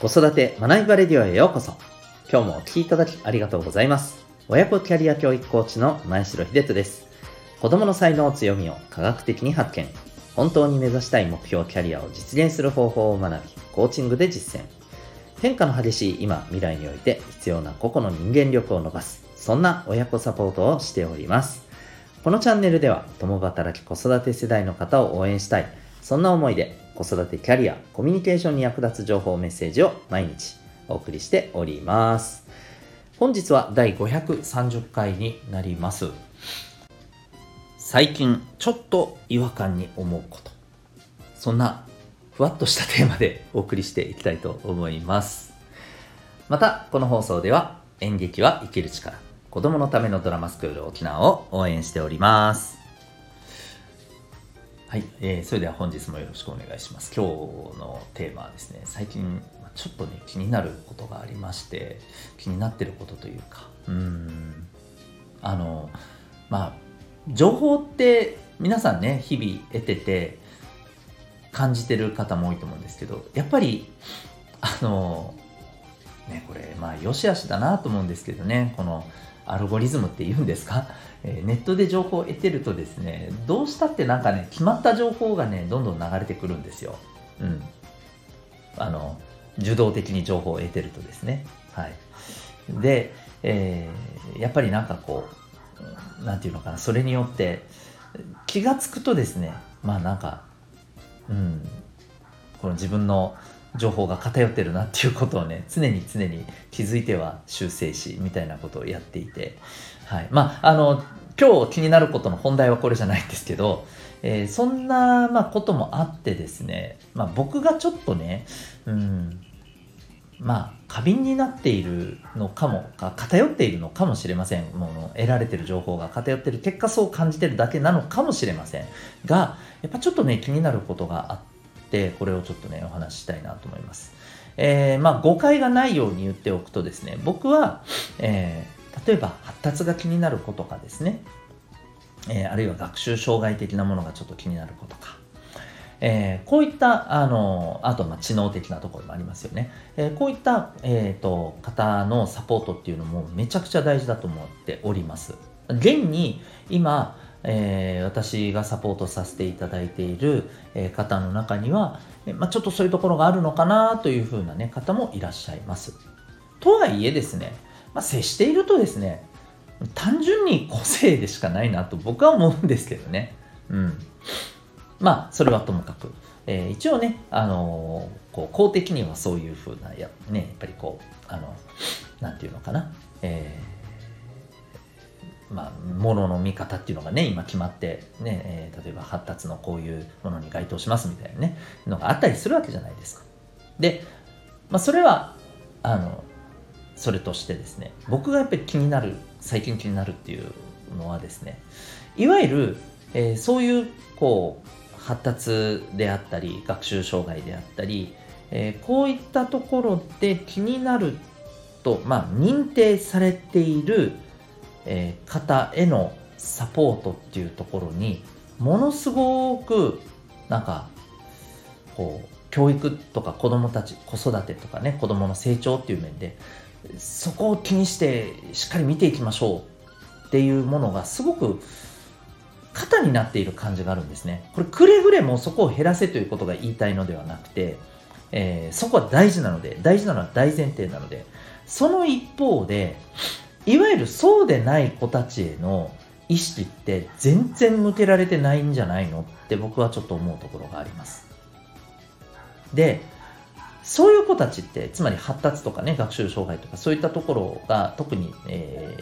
子育て学びバレディオへようこそ。今日もお聴きいただきありがとうございます。親子キャリア教育コーチの前城秀人です。子供の才能強みを科学的に発見。本当に目指したい目標キャリアを実現する方法を学び、コーチングで実践。変化の激しい今、未来において必要な個々の人間力を伸ばす。そんな親子サポートをしております。このチャンネルでは、共働き子育て世代の方を応援したい。そんな思いで子育てキャリア、コミュニケーションに役立つ情報メッセージを毎日お送りしております。本日は第530回になります。最近ちょっと違和感に思うこと。そんなふわっとしたテーマでお送りしていきたいと思います。また、この放送では演劇は生きる力、子供のためのドラマスクール沖縄を応援しております。はい、えー、それでは本日もよろしくお願いします。今日のテーマはですね、最近ちょっとね、気になることがありまして、気になってることというか、うん、あの、まあ、情報って皆さんね、日々得てて、感じてる方も多いと思うんですけど、やっぱり、あの、ね、これ、まあ、よしあしだなと思うんですけどね、このアルゴリズムって言うんですか？えネットで情報を得てるとですね、どうしたってなんかね、決まった情報がね、どんどん流れてくるんですよ。うん。あの、受動的に情報を得てるとですね。はい。で、えー、やっぱりなんかこう、なんていうのかな、それによって気がつくとですね、まあなんか、うん、この自分の情報が偏ってるなっていうことをね、常に常に気づいては修正し、みたいなことをやっていて、はい。まあ、あの、今日気になることの本題はこれじゃないんですけど、えー、そんな、まあ、こともあってですね、まあ、僕がちょっとね、うん、まあ、過敏になっているのかも、偏っているのかもしれません。もう得られてる情報が偏ってる結果そう感じてるだけなのかもしれません。が、やっぱちょっとね、気になることがあって、これをちょっとね、お話ししたいなと思います。えー、まあ、誤解がないように言っておくとですね、僕は、えー例えば発達が気になる子とかですね、えー、あるいは学習障害的なものがちょっと気になる子とか、えー、こういった、あの、あと、ま知能的なところもありますよね。えー、こういった、えっ、と、方のサポートっていうのもめちゃくちゃ大事だと思っております。現に、今、えー、私がサポートさせていただいている、え方の中には、えまあ、ちょっとそういうところがあるのかなというふうな、ね、方もいらっしゃいます。とはいえですね、まあ、接しているとですね、単純に個性でしかないなと僕は思うんですけどね。うん。まあ、それはともかく。えー、一応ね、あのー、こう公的にはそういうふうなや、ね、やっぱりこう、あの、なんていうのかな、えー、まあ、ものの見方っていうのがね、今決まって、ね、えー、例えば発達のこういうものに該当しますみたいなね、のがあったりするわけじゃないですか。で、まあ、それは、あの、それとしてですね僕がやっぱり気になる最近気になるっていうのはですねいわゆる、えー、そういうこう発達であったり学習障害であったり、えー、こういったところで気になると、まあ、認定されている、えー、方へのサポートっていうところにものすごくなんかこう教育とか子供たち子育てとかね子供の成長っていう面でそこを気にしてしっかり見ていきましょうっていうものがすごく肩になっている感じがあるんですね。これくれぐれもそこを減らせということが言いたいのではなくて、えー、そこは大事なので、大事なのは大前提なので、その一方で、いわゆるそうでない子たちへの意識って全然向けられてないんじゃないのって僕はちょっと思うところがあります。で、そういう子たちって、つまり発達とかね、学習障害とか、そういったところが特に、え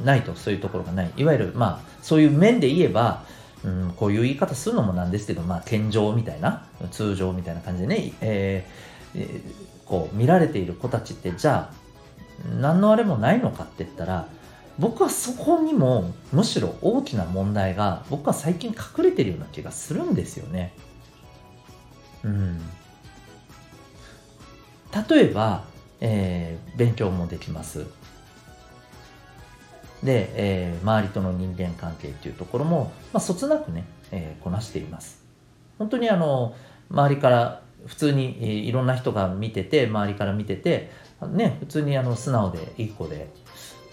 ー、ないと、そういうところがない。いわゆる、まあ、そういう面で言えば、うん、こういう言い方するのもなんですけど、まあ、健常みたいな、通常みたいな感じでね、えー、こう、見られている子たちって、じゃあ、何のあれもないのかって言ったら、僕はそこにもむしろ大きな問題が僕は最近隠れてるような気がするんですよね。うん。例えば、えー、勉強もできます。で、えー、周りとの人間関係っていうところも、まあ、そつなくね、えー、こなしています。本当にあの、周りから普通にいろんな人が見てて周りから見ててね普通にあの素直でいい子で。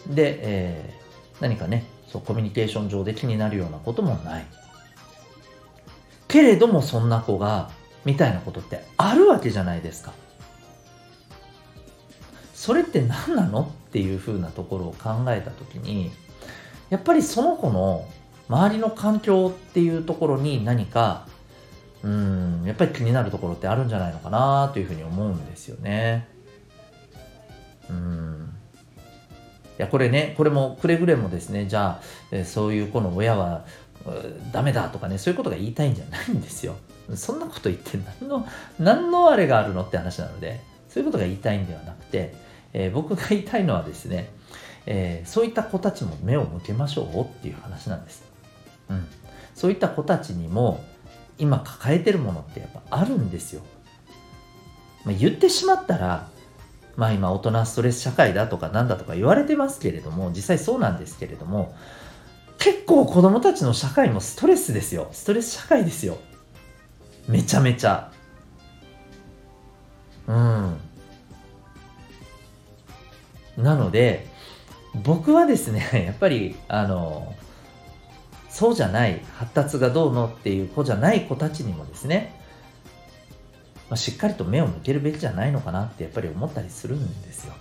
で、えー、何かねそうコミュニケーション上で気になるようなこともない。けれどもそんな子がみたいなことってあるわけじゃないですか。それって何なのっていうふうなところを考えた時にやっぱりその子の周りの環境っていうところに何かうんやっぱり気になるところってあるんじゃないのかなというふうに思うんですよね。うんいやこれねこれもくれぐれもですねじゃあ、えそういう子の親はダメだとかねそういうことが言いたいんじゃないんですよ。そんなこと言って何の何のあれがあるのって話なのでそういうことが言いたいんではなくて、えー、僕が言いたいのはですね、えー、そういった子たちも目を向けましょうっていう話なんです。うん、そういった子たちにも今抱えてるものってやっぱあるんですよ。まあ、言ってしまったら、まあ今大人ストレス社会だとかなんだとか言われてますけれども、実際そうなんですけれども、結構子供たちの社会もストレスですよ。ストレス社会ですよ。めちゃめちゃ。うん。なので、僕はですね、やっぱり、あの、そうじゃない発達がどうのっていう子じゃない子たちにもですね、まあ、しっかりと目を向けるべきじゃないのかなってやっぱり思ったりするんですよ。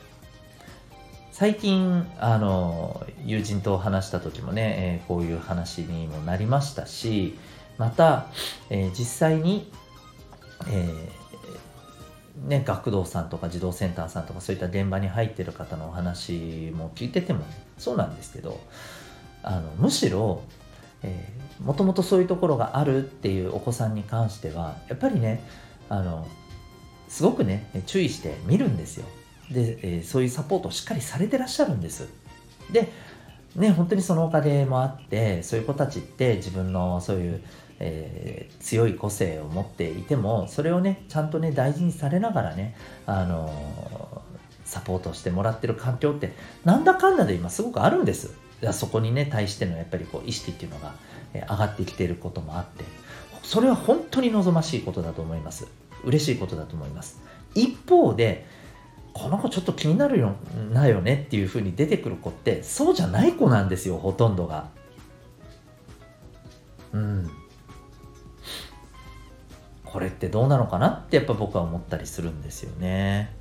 最近あの友人と話した時もね、えー、こういう話にもなりましたしまた、えー、実際に、えー、ね、学童さんとか児童センターさんとかそういった現場に入ってる方のお話も聞いててもそうなんですけどあのむしろ、もともとそういうところがあるっていうお子さんに関してはやっぱりねあのすごくね注意して見るんですよ。で、えー、そういうサポートをしっかりされてらっしゃるんです。でね本当にそのおかげもあってそういう子たちって自分のそういう、えー、強い個性を持っていてもそれをねちゃんとね大事にされながらねあのサポートしてもらってる環境ってなんだかんだで今すごくあるんです。そこにね対してのやっぱりこう意識っていうのが上がってきてることもあって。それは本当に望ましいことだと思います。嬉しいことだと思います。一方でこの子ちょっと気になるよなよねっていうふうに出てくる子ってそうじゃない子なんですよほとんどが。うん。これってどうなのかなってやっぱ僕は思ったりするんですよね。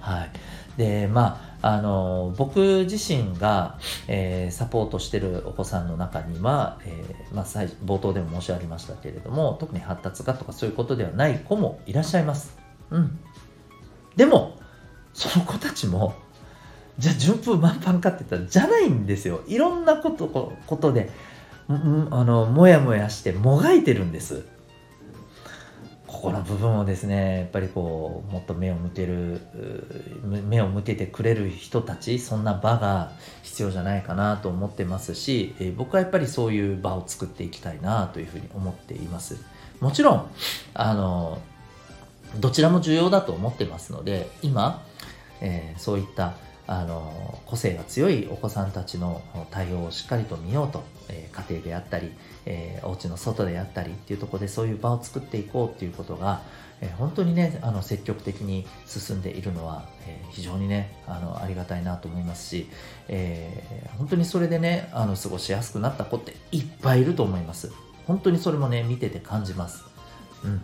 はい。でまああの僕自身が、えー、サポートしてるお子さんの中には、えー、まあ、冒頭でも申し上げましたけれども特に発達がとかそういうことではない子もいらっしゃいます。うん、でもその子たちもじゃあ順風満帆かって言ったらじゃないんですよ。いろんなことことであのもやもやしてもがいてるんです。この部分をですねやっぱりこうもっと目を向ける目を向けてくれる人たちそんな場が必要じゃないかなと思ってますし、え僕はやっぱりそういう場を作っていきたいなというふうに思っています。もちろんあのどちらも重要だと思ってますので今、えー、そういったあの個性が強いお子さんたちの対応をしっかりと見ようと、えー、家庭であったり、えー、お家の外であったりっていうところでそういう場を作っていこうっていうことが、えー、本当にねあの積極的に進んでいるのは、えー、非常にねあのありがたいなと思いますし、えー、本当にそれでねあの過ごしやすくなった子っていっぱいいると思います。本当にそれもね見てて感じます。うん。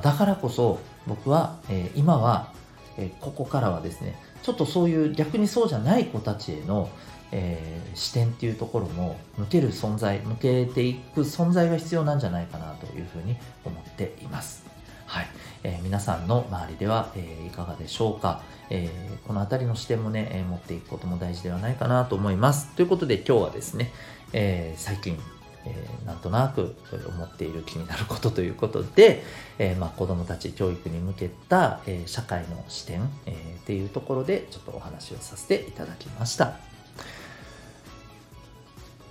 だからこそ僕は、えー、今は、えー、ここからはですねちょっとそういう逆にそうじゃない子たちへの、えー、視点っていうところも向ける存在向けていく存在が必要なんじゃないかなというふうに思っています。はいえー、皆さんの周りでは、えー、いかがでしょうか、えー、この辺りの視点もね、え持っていくことも大事ではないかなと思います。ということで今日はですね、え最近えー、なんとなく思っている気になることということで、えーまあ、子どもたち教育に向けた、えー、社会の視点、えー、っていうところでちょっとお話をさせていただきました。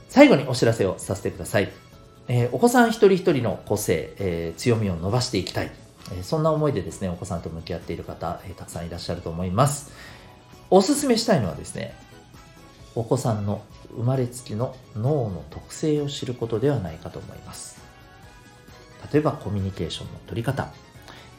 最後にお知らせをさせてください、え、お子さん一人一人の個性、え、強みを伸ばしていきたい、え、そんな思いでですねお子さんと向き合っている方、え、たくさんいらっしゃると思います。おすすめしたいのはですねお子さんの生まれつきの脳の特性を知ることではないかと思います。例えばコミュニケーションの取り方、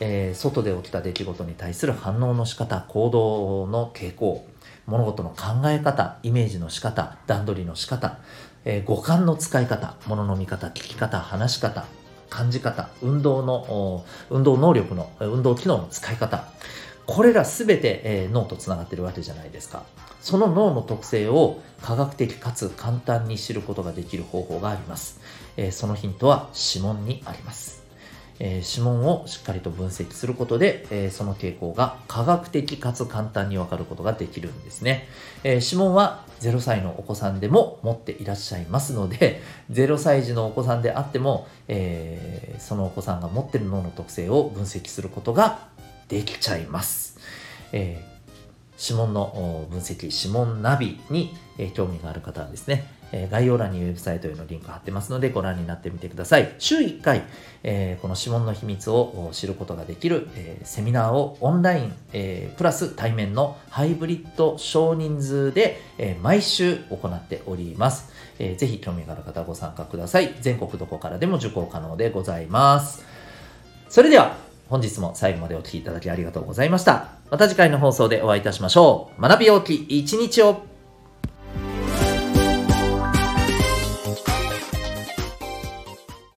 えー、外で起きた出来事に対する反応の仕方、行動の傾向、物事の考え方、イメージの仕方、段取りの仕方、えー、五感の使い方、物の見方、聞き方、話し方、感じ方、運動の、運動能力の、運動機能の使い方、これらすべて、えー、脳とつながってるわけじゃないですか。その脳の特性を科学的かつ簡単に知ることができる方法があります。えー、そのヒントは指紋にあります。えー、指紋をしっかりと分析することで、えー、その傾向が科学的かつ簡単にわかることができるんですね、えー、指紋は0歳のお子さんでも持っていらっしゃいますので 0歳児のお子さんであっても、えそのお子さんが持っている脳の特性を分析することができちゃいます、え指紋の分析指紋ナビにえ興味がある方はですねえ概要欄にウェブサイトへのリンク貼ってますのでご覧になってみてください。週1回、えこの指紋の秘密を知ることができる、えセミナーをオンライン、えプラス対面のハイブリッド少人数で、え毎週行っております。えー、ぜひ興味がある方はご参加ください。全国どこからでも受講可能でございます。それでは本日も最後までお聴きいただきありがとうございました。また次回の放送でお会いいたしましょう。学び大きい一日を